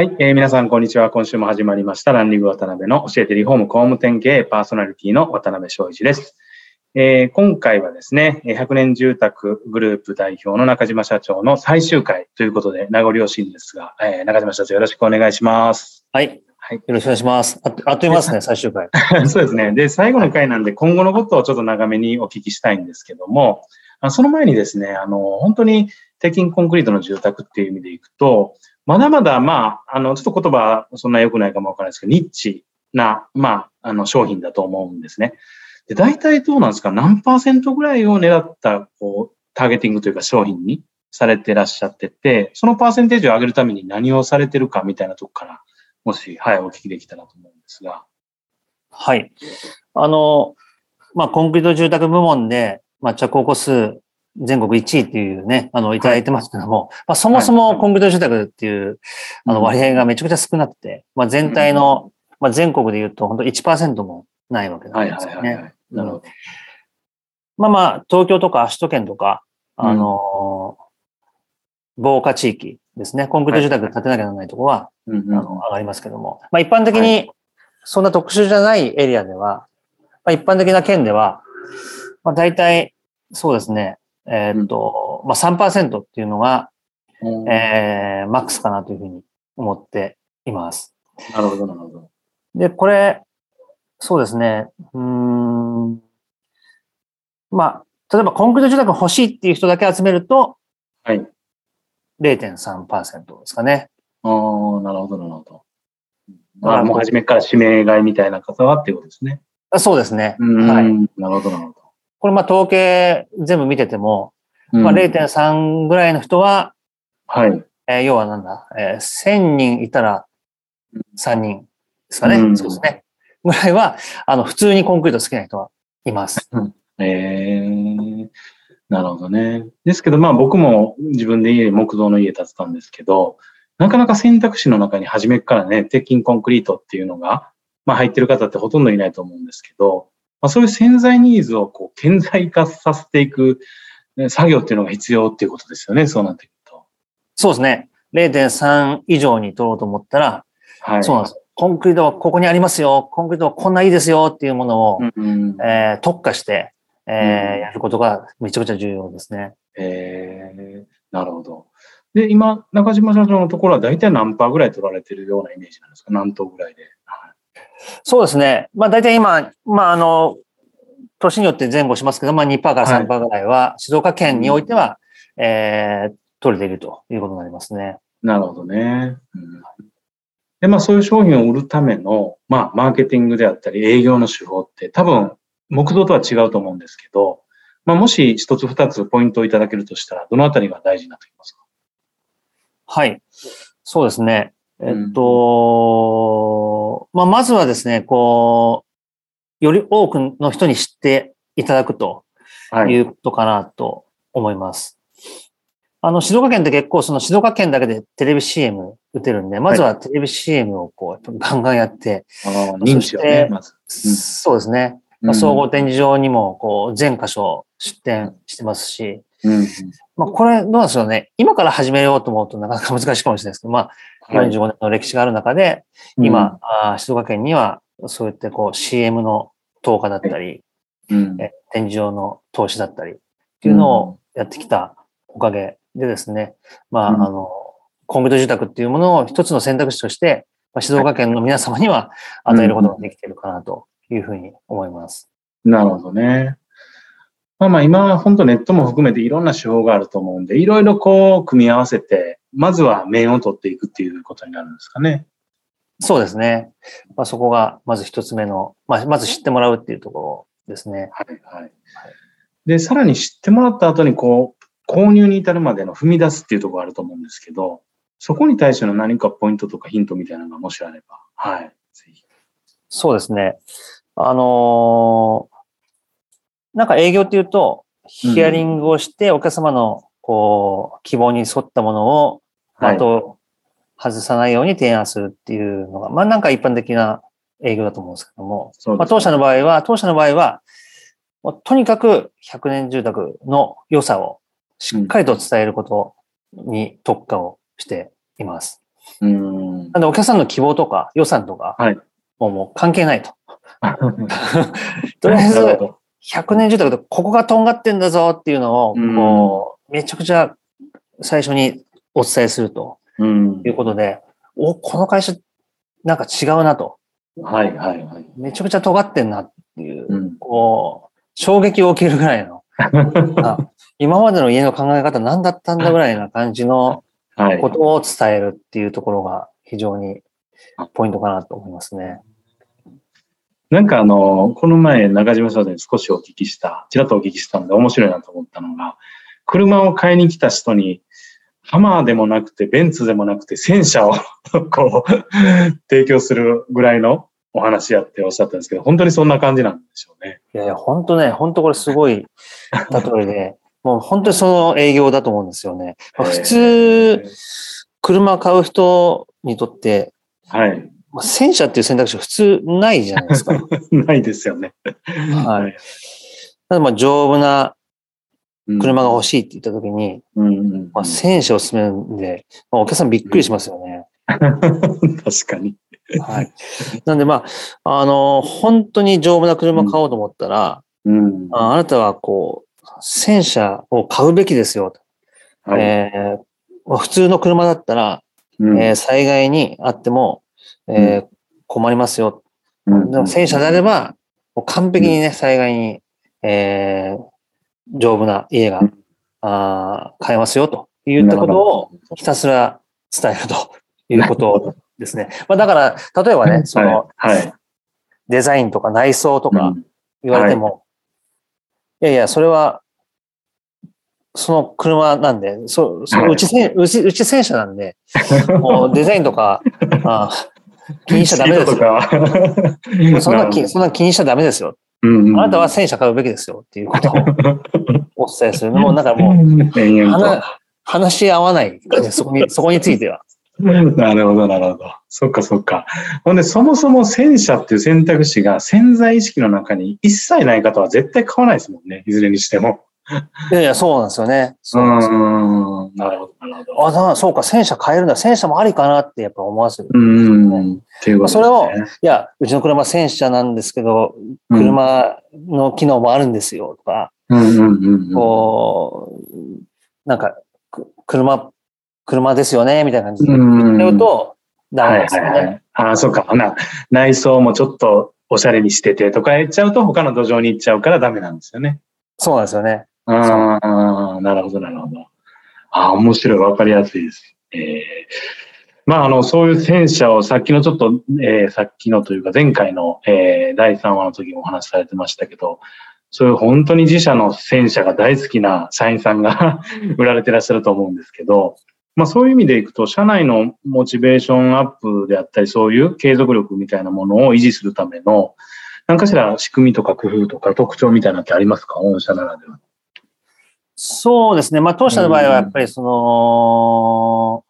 はい、えー、皆さんこんにちは。今週も始まりましたランニング渡辺の教えてリフォーム工務店経営パーソナリティの渡辺翔一です。えー、今回はですね、100年住宅グループ代表の中島社長の最終回ということで、名残惜しいんですが、えー、中島社長よろしくお願いします。はい。はい、よろしくお願いします。ああっという間ですね、最終回。そうですね。で、最後の回なんで、今後のことをちょっと長めにお聞きしたいんですけども、その前にですね、あの、本当に鉄筋コンクリートの住宅っていう意味でいくと、まだまだ、まあ、あの、ちょっと言葉そんな良くないかもわからないですけど、ニッチな、まあ、あの、商品だと思うんですね。で、大体どうなんですか？何パーセントぐらいを狙った、こう、ターゲティングというか商品にされてらっしゃってて、そのパーセンテージを上げるために何をされてるかみたいなとこから、もし、はい、お聞きできたらと思うんですが。はい。あの、まあ、コンクリート住宅部門で、まあ、着工個数全国1位っていうね、あの、い。ただいてますけども、はい、まあ、そもそもコンクリート住宅っていう、あの、割合がめちゃくちゃ少なくて、まあ、全体の、まあ、全国で言うと、本当1%もないわけなんですよね。まあまあ、東京とか首都圏とか、あの、防火地域ですね、コンクリート住宅建てなきゃならないところは、あの、上がりますけども、まあ、一般的に、そんな特殊じゃないエリアでは、まあ、一般的な県では、まあ、大体、そうですね、えー、っと、まあ3%っていうのが、えー、マックスかなというふうに思っています。なるほど、なるほど。で、これ、そうですね、うん、まあ、例えばコンクリート住宅欲しいっていう人だけ集めると、はい。0.3%ですかね。ああ、なるほど、なるほど。だからもう初めから指名買いみたいな方はっていうことですね。そうですね。はい。なるほど、なるほど。これまあ統計全部見てても、まあ0.3ぐらいの人は、はい。えー、要はなんだ、えー、1000人いたら3人ですかね。うん、そうですね。ぐらいは、あの、普通にコンクリート好きな人はいます。ええー、なるほどね。ですけど、まあ僕も自分で家、木造の家建てたんですけど、なかなか選択肢の中に初めからね、鉄筋コンクリートっていうのが、まあ入ってる方ってほとんどいないと思うんですけど、まあ、そういう潜在ニーズをこう顕在化させていく作業っていうのが必要っていうことですよね、そうなってくると。そうですね。0.3以上に取ろうと思ったら、はい、そうなんです。コンクリートはここにありますよ。コンクリートはこんないいですよっていうものを、うん、えー、特化して、えー、うん、やることがめちゃくちゃ重要ですね。えー、なるほど。で、今、中島社長のところは大体何パーぐらい取られてるようなイメージなんですか？何頭ぐらいで。そうですね。まあ大体今、まああの、年によって前後しますけど、まあ2%から3%ぐらいは、静岡県においては、えー、取れているということになりますね。なるほどね。うん、で、まあそういう商品を売るための、まあマーケティングであったり営業の手法って多分木造とは違うと思うんですけど、まあもし一つ二つポイントをいただけるとしたら、どのあたりが大事になってきますか？はい。そうですね。えっと、まあ、まずはですね、こう、より多くの人に知っていただくということかなと思います。はい、あの、静岡県って結構その静岡県だけでテレビ CM 打てるんで、まずはテレビ CM をこう、ガンガンやって、はい、認知をね、まず、うん。そうですね。まあ、総合展示場にもこう、全箇所出展してますし、うん、まあ、これどうなんですよね。今から始めようと思うとなかなか難しいかもしれないですけど、まあ、45年の歴史がある中で、今、あ静岡県にはそういってこう CM の投下だったり、うん、展示場の投資だったりっていうのをやってきたおかげでですね、まあ、あの、コンクリート住宅っていうものを一つの選択肢として、まあ、静岡県の皆様には与えることができているかなというふうに思います。なるほどね。まあまあ今は本当ネットも含めていろんな手法があると思うんで、いろいろこう組み合わせて、まずは面を取っていくっていうことになるんですかね。そうですね。まあ、そこがまず一つ目の、まあ、まず知ってもらうっていうところですね。はいはい。で、さらに知ってもらった後にこう、購入に至るまでの踏み出すっていうところがあると思うんですけど、そこに対しての何かポイントとかヒントみたいなのがもしあれば、はい。ぜひ。そうですね。あのーなんか営業っていうと、ヒアリングをして、お客様の、こう、希望に沿ったものを、はい的を外さないように提案するっていうのが、まあなんか一般的な営業だと思うんですけども、まあ、当社の場合は、当社の場合は、とにかく100年住宅の良さをしっかりと伝えることに特化をしています。うーん。なのでお客さんの希望とか予算とか、はいもうもう関係ないと。とりあえずなるほど100年住宅でここがとんがってんだぞっていうのを、うんこう、めちゃくちゃ最初にお伝えするとうんいうことで、お、この会社なんか違うなと。はいはいはい。めちゃくちゃ尖ってんなっていう、うんこう、衝撃を受けるぐらいの、あ今までの家の考え方何だったんだぐらいな感じのはい。ことを伝えるっていうところが非常にポイントかなと思いますね。なんかあの、この前中島さんに少しお聞きした、ちらっとお聞きしたので面白いなと思ったのが、車を買いに来た人に、ハマーでもなくて、ベンツでもなくて、戦車を こう、提供するぐらいのお話やっておっしゃったんですけど、本当にそんな感じなんでしょうね。いやいや、本当ね、本当これすごい例えで、もう本当にその営業だと思うんですよね。まあ普通、車買う人にとって、はい。まあ、戦車っていう選択肢普通ないじゃないですか。ないですよね。はい。なのでまあ丈夫な車が欲しい。って言った時に、まあ、戦車を勧めるんで、まあ、お客さんびっくりしますよね。確かに。はい。なんでまあ、あの、本当に丈夫な車買おうと思ったら、うん。ああなたはこう、戦車を買うべきですよと。はいえーまあ普通の車だったら、うんえー災害にあっても、えー困りますよ。うんでも戦車であれば、もう完璧にね、災害に、えー丈夫な家がうん、あー買えますよといったことをひたすら伝えると いうことですね。まあだから、例えばね、その、はい。はい。デザインとか内装とかうん言われても、いやいや、それは、その車なんで、そそはいうちせん、うち、うち戦車なんで、もうデザインとか、あ 気にしちゃダメですよ。よそんな気、そんな気にしちゃダメですよ。うんうんあなたは戦車買うべきですよっていうことを お伝えするのも、なんかもう、話話し合わない感じ、そこに、そこについては。と。なるほど、なるほど。そっか、そっか。ほんで、そもそも戦車っていう選択肢が潜在意識の中に一切ない方は絶対買わないですもんね。いずれにしても。いやいや、そうなんですよね。うそうなんですよん。なるほど、なるほど。あ、だそうか、戦車買えるんだ。戦車もありかなってやっぱ思わせる。うん。っていうことね。それをいや、うちの車戦車なんですけど、車の機能もあるんですよとか、うんうんうんうん。こう、なんか、く車、車ですよね、みたいな感じでうん言うと、ダメですよね。はいはいはい。ああ、そうか。ほな、内装もちょっとおしゃれにしててとか言っちゃうと他の土壌に行っちゃうからダメなんですよね。そうなんですよね。ああ、なるほど、なるほど。ああ、面白い、わかりやすいです。えーまあ、あの、そういう戦車をさっきのちょっと、えーさっきのというか前回の、えー第3話の時もお話しされてましたけど、そういう本当に自社の戦車が大好きな社員さんが 売られてらっしゃると思うんですけど、まあそういう意味でいくと、社内のモチベーションアップであったり、そういう継続力みたいなものを維持するための、何かしら仕組みとか工夫とか特徴みたいなのってありますか？御社ならでは。そうですね。まあ、当社の場合はやっぱりその、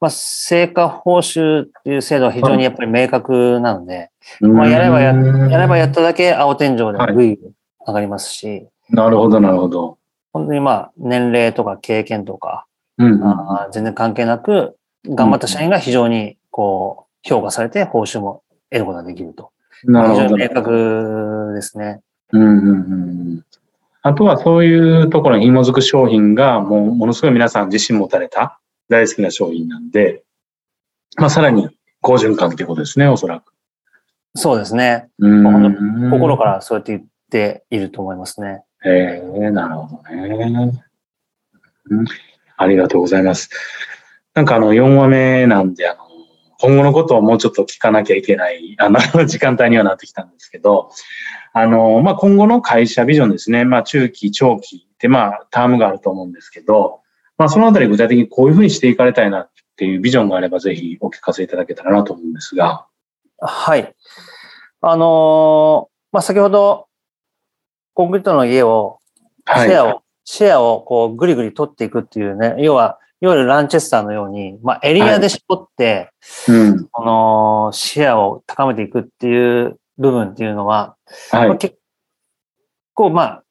まあ、成果報酬っていう制度は非常にやっぱり明確なので、まあやればややればやっただけ青天井でもぐい上がりますし、なるほど、なるほど。本当にまあ、年齢とか経験とか、うんうんあー全然関係なく、頑張った社員が非常にこう、評価されて報酬も得ることができると。なるほど。非常に明確ですね。うんうんうんあとはそういうところに紐づく商品がもうものすごい皆さん自信持たれた大好きな商品なんで、まあさらに好循環っていうことですね、おそらく。そうですね。うん心からそうやって言っていると思いますね。ええなるほどね、うん。ありがとうございます。なんかあの、4話目なんで、あの、今後のことをもうちょっと聞かなきゃいけない、あの、時間帯にはなってきたんですけど、あの、まあ、今後の会社ビジョンですね。まあ、中期、長期って、まあ、タームがあると思うんですけど、まあ、そのあたり具体的にこういうふうにしていかれたいなっていうビジョンがあればぜひお聞かせいただけたらなと思うんですが。はい。あのーまあ、先ほど、コンクリートの家を、シはい。ェアを、シェアをこうぐりぐり取っていくっていうね、要は、いわゆるランチェスターのように、まあ、エリアで絞って、うん。このシェアを高めていくっていう部分っていうのは、はいまあ、。結構、まあ、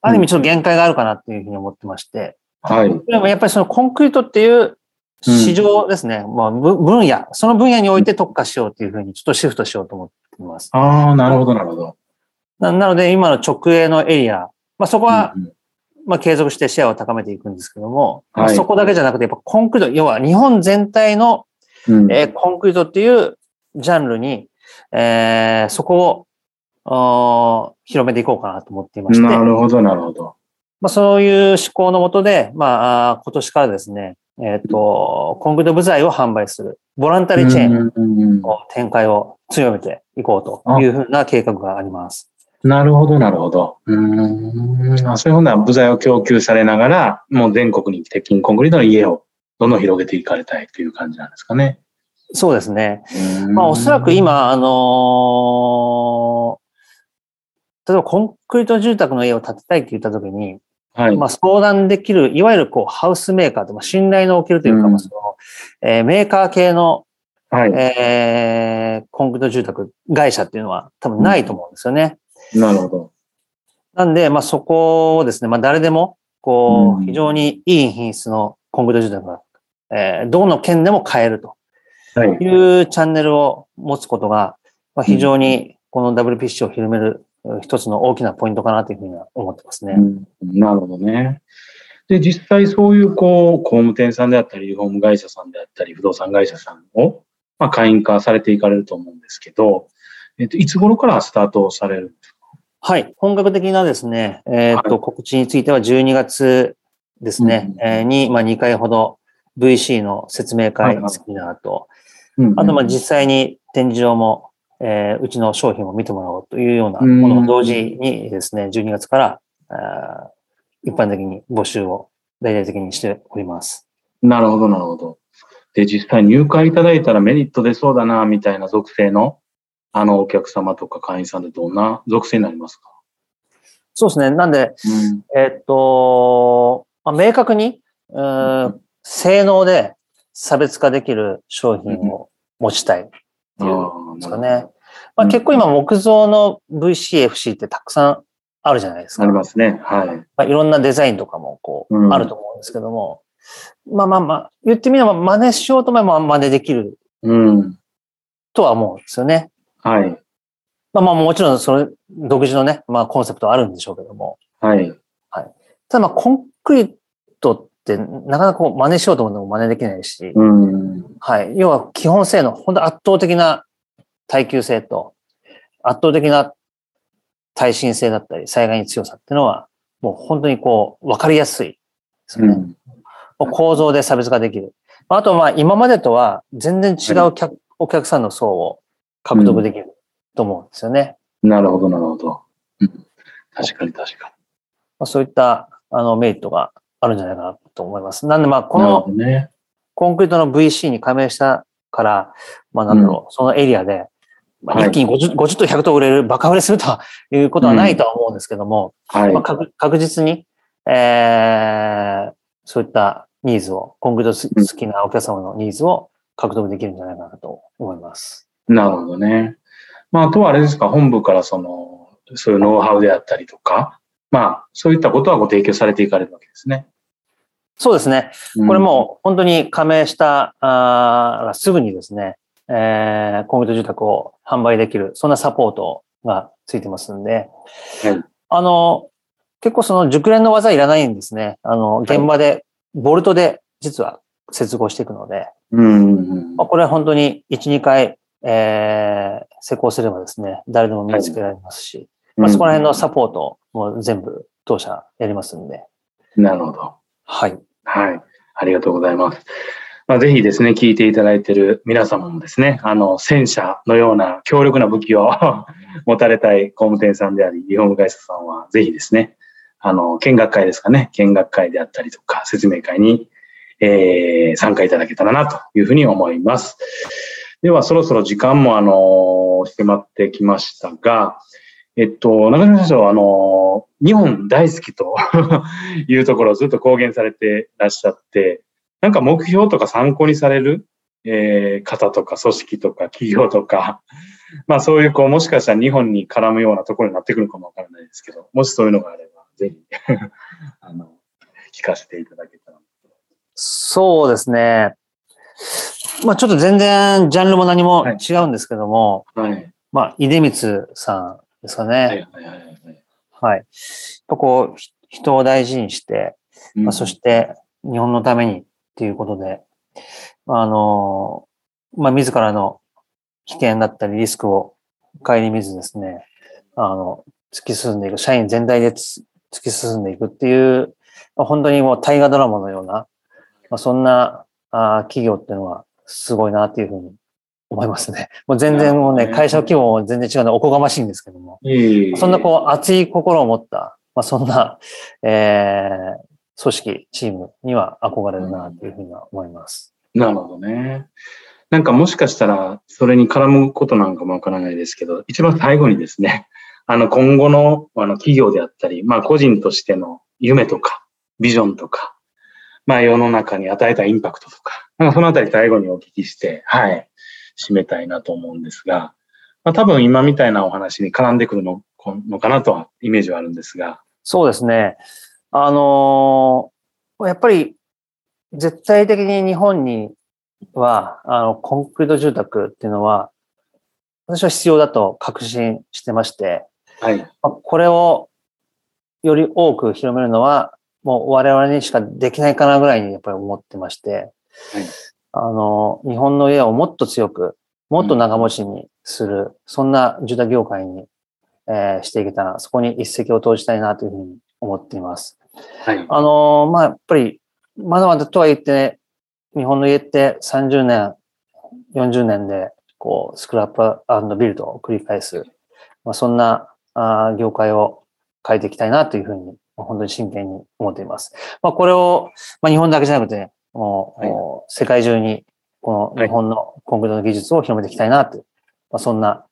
ある意味ちょっと限界があるかなっていうふうに思ってまして、はい。でもやっぱりそのコンクリートっていう市場ですね、まあ、ぶ分野、その分野において特化しようっていうふうにちょっとシフトしようと思っています。ああ、なるほど、なるほど。ななので、今の直営のエリア、まあ、そこは、うんまあ、継続してシェアを高めていくんですけども、まあはいそこだけじゃなくて、やっぱコンクリート、要は日本全体の、うんえーコンクリートっていうジャンルに、えーそこを広めていこうかなと思っていまして、なるほど、なるほど。まあ、そういう思考のもとで、まあ、今年からですね、えっ、と、コンクリート部材を販売する、ボランタリーチェーンうんの展開を強めていこうというふうな計画があります。なるほど、なるほど。うーん。あそういうふうな部材を供給されながら、もう全国に鉄筋コンクリートの家をどんどん広げていかれたいという感じなんですかね。そうですね。うんまあ、おそらく、今、あのー例えばコンクリート住宅の家を建てたいって言ったときに、はい。まあ、相談できる、いわゆるこう、ハウスメーカーと、まあ、信頼のおけるというか、うんまあそのえーメーカー系の、はい。えーコンクリート住宅会社っていうのは多分ないと思うんですよね。なるほど。なんで、まあ、そこをですね、まあ、誰でも、こう、うん非常にいい品質のコンクリート住宅が、えーどの県でも買えるとはい。いうチャンネルを持つことが、まあ、非常にこの WPC を広めるうん一つの大きなポイントかなというふうには思ってますね。うんなるほどね。で、実際そういう、こう、工務店さんであったり、リフォーム会社さんであったり、不動産会社さんを、まあ、会員化されていかれると思うんですけど、えっと、いつ頃からスタートされるんですか？はい。本格的なですね、えーっと、は告知については12月ですね、うんえーに、まあ、2回ほど VC の説明はい会、はいセミナーと、うんあと、まあ、実際に展示場も、えーうちの商品を見てもらおうというようなものを同時にですね、12月から、あー一般的に募集を大々的にしております。なるほど、なるほど。で、実際入会いただいたらメリット出そうだな、みたいな属性の、あの、お客様とか会員さんでどんな属性になりますか？そうですね。なんで、うん。えーっと、まあ、明確に、うーん性能で差別化できる商品を持ちたい。っていうああですかね。まあ、結構今木造の VCFC ってたくさんあるじゃないですか。ありますね。はい。まあ、いろんなデザインとかもこう、うんあると思うんですけども、まあまあまあ、言ってみれば真似しようと思えば真似できるうん。とは思うんですよね。はい。まあまあもちろんそれ独自のね、まあコンセプトはあるんでしょうけども、はい。ただまあコンクリートってなかなかこう真似しようと思っても真似できないし、うん。はい。要は基本性能、本当圧倒的な耐久性と、圧倒的な耐震性だったり、災害に強さっていうのは、もう本当にこう、わかりやすいですよね。うん。構造で差別化できる。あとまあ今までとは全然違う客、お客さんの層を獲得できると思うんですよね。なるほど、なるほど。うん確かに、確かまあ、そういったあのメリットがあるんじゃないかなと思います。なんでまあこの。コンクリートの VC に加盟したから、まあなんだろう、そのエリアで、まあ、はい一気に 50, 50と100と売れる、バカ売れすると いうことはないとは思うんですけども、はいまあ、。確確実に、えー、そういったニーズを、コンクリート好きなお客様のニーズを獲得できるんじゃないかなと思います。なるほどね。まあ、あとはあれですか、本部からその、そういうノウハウであったりとか、まあ、そういったことはご提供されていかれるわけですね。そうですね。これもう本当に加盟したらすぐにですね、えー、コンクリート住宅を販売できる、そんなサポートがついてますんで、はいあの、結構その熟練の技いらないんですね。あの、現場で、ボルトで実は接合していくので、うん。うんまあ、これは本当に1、2回、えー、施工すればですね、誰でも身につけられますし、まあ、そこら辺のサポートも全部当社やりますんで、なるほど。はい。はい。ありがとうございます。まあ、ぜひですね、聞いていただいている皆様もですね、あの、戦車のような強力な武器を 持たれたい工務店さんであり、リフォーム会社さんは、ぜひですね、あの、見学会ですかね、見学会であったりとか、説明会にえー、参加いただけたらなというふうに思います。では、そろそろ時間も、あの、迫ってきましたが、えっと、中島社長、あの、日本大好きと いうところをずっと公言されてらっしゃって、なんか目標とか参考にされる、えー、方とか組織とか企業とか、まあそういう、こう、もしかしたら日本に絡むようなところになってくるかもわからないですけど、もしそういうのがあれば、ぜひ あの、聞かせていただけたら。そうですね。まあちょっと全然ジャンルも何も違うんですけども、はい。はい、まあ、出光さんですかね。はいはいはいはい。はい。こう、人を大事にして、うん、まあ、そして日本のためにっていうことで、あの、まあ、自らの危険だったりリスクを顧みずですね、あの、突き進んでいく、社員全体で突き進んでいくっていう、まあ、本当にもう大河ドラマのような、まあ、そんなあ企業っていうのはすごいなっていうふうに思いますね。もう全然もうね、会社規模も全然違うのおこがましいんですけども、そんなこう熱い心を持った、まあ、そんな、えー、組織、チームには憧れるなというふうには思います。なるほどね。なんかもしかしたら、それに絡むことなんかもわからないですけど、一番最後にですね、あの、今後の、あの、企業であったり、まあ、個人としての夢とか、ビジョンとか、まあ、世の中に与えたインパクトとか、なんかそのあたり最後にお聞きして、はい、締めたいなと思うんですが、まあ、多分今みたいなお話に絡んでくるののかなとはイメージはあるんですが。そうですね。あのー、やっぱり絶対的に日本には、あの、コンクリート住宅っていうのは、私は必要だと確信してまして、はい。これをより多く広めるのは、もう我々にしかできないかなぐらいにやっぱり思ってまして、はい。あの、日本の家をもっと強く、もっと長持ちにする、うん、そんな住宅業界に、えー、していけたら、そこに一石を投じたいなというふうに思っています。はい。あの、まあ、やっぱり、まだまだとは言って、ね、日本の家って30年、40年で、こう、スクラップビルドを繰り返す、まあ、そんなあ業界を変えていきたいなというふうに、本当に真剣に思っています。まあ、これを、まあ、日本だけじゃなくて、はい、世界中に、この日本のコンクリートの技術を広めていきたいなという、まあ、そんな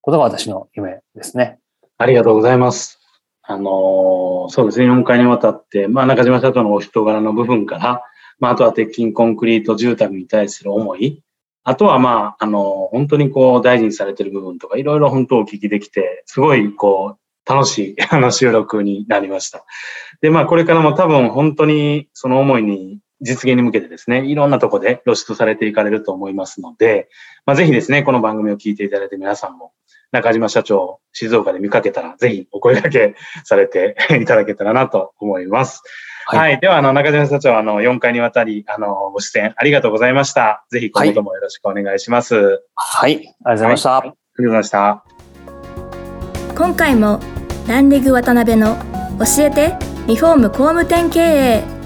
ことが私の夢ですね。ありがとうございます。あのそうですね、4回にわたって、まあ、中島社長のお人柄の部分から、まあ、あとは鉄筋コンクリート住宅に対する思い、あとは、まあ、あの、本当にこう、大事にされてる部分とか、いろいろ本当お聞きできて、すごい、こう、楽しい、あの、収録になりました。で、まあ、これからも多分本当にその思いに実現に向けてですね、いろんなとこで露出されていかれると思いますので、まあ、ぜひですね、この番組を聞いていただいて皆さんも、中島社長、静岡で見かけたら、ぜひお声掛けされて いただけたらなと思います。はい、はい。では、あの、中島社長、あの、4回にわたり、あの、ご出演ありがとうございました。ぜひ、今後ともよろしくお願いします。はい。はい、ありがとうございました。はい、ありがとうございました。今回も、ランリグ渡辺の教えてリフォーム工務店経営